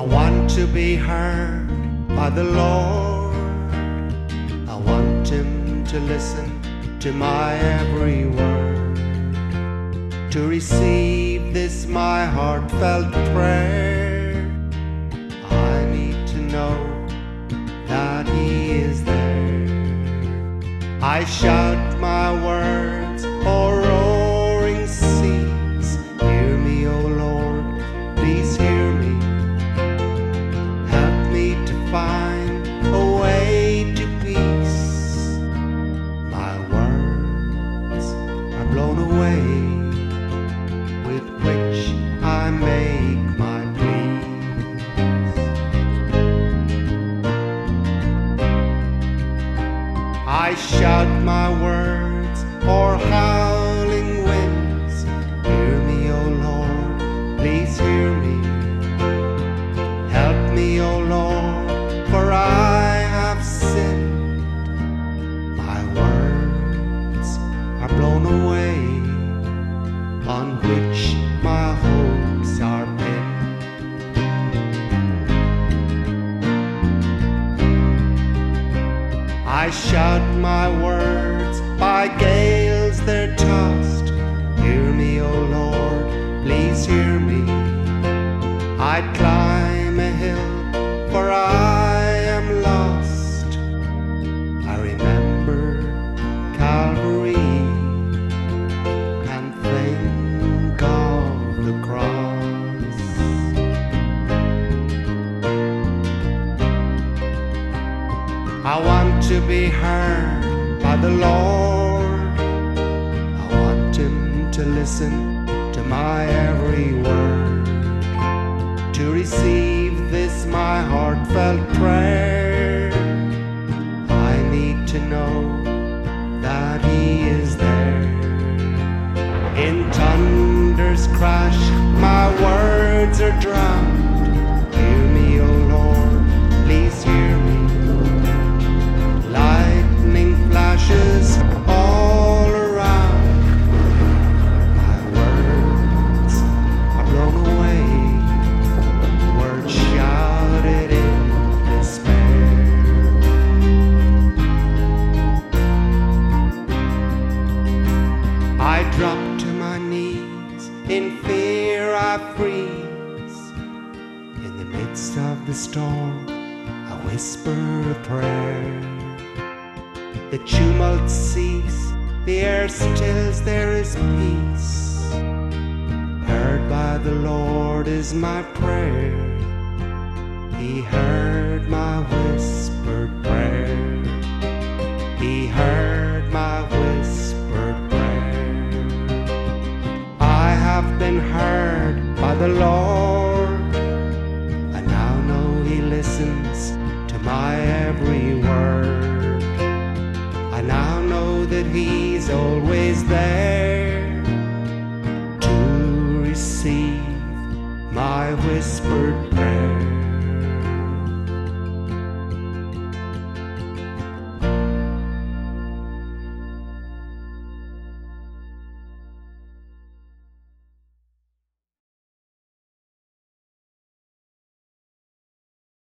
I want to be heard by the Lord. I want Him to listen to my every word, to receive this my heartfelt prayer. I need to know that He is there. I shout my words, I shout my words or howling winds. Hear me, O Lord, please hear me. Help me, O Lord, for I have sinned. My words are blown away, on which I shout my words by gales they're tossed. Hear me, O Lord, please hear me. I want to be heard by the Lord. I want Him to listen to my every word, to receive this my heartfelt prayer. I need to know that He is there. In thunder's crash, my words are drowned. Knees in fear I freeze. In the midst of the storm, I whisper a prayer. The tumult cease, the air stills, there is peace. Heard by the Lord is my prayer. He heard have been heard by the Lord. I now know He listens to my every word. I now know that He's always there to receive my whispered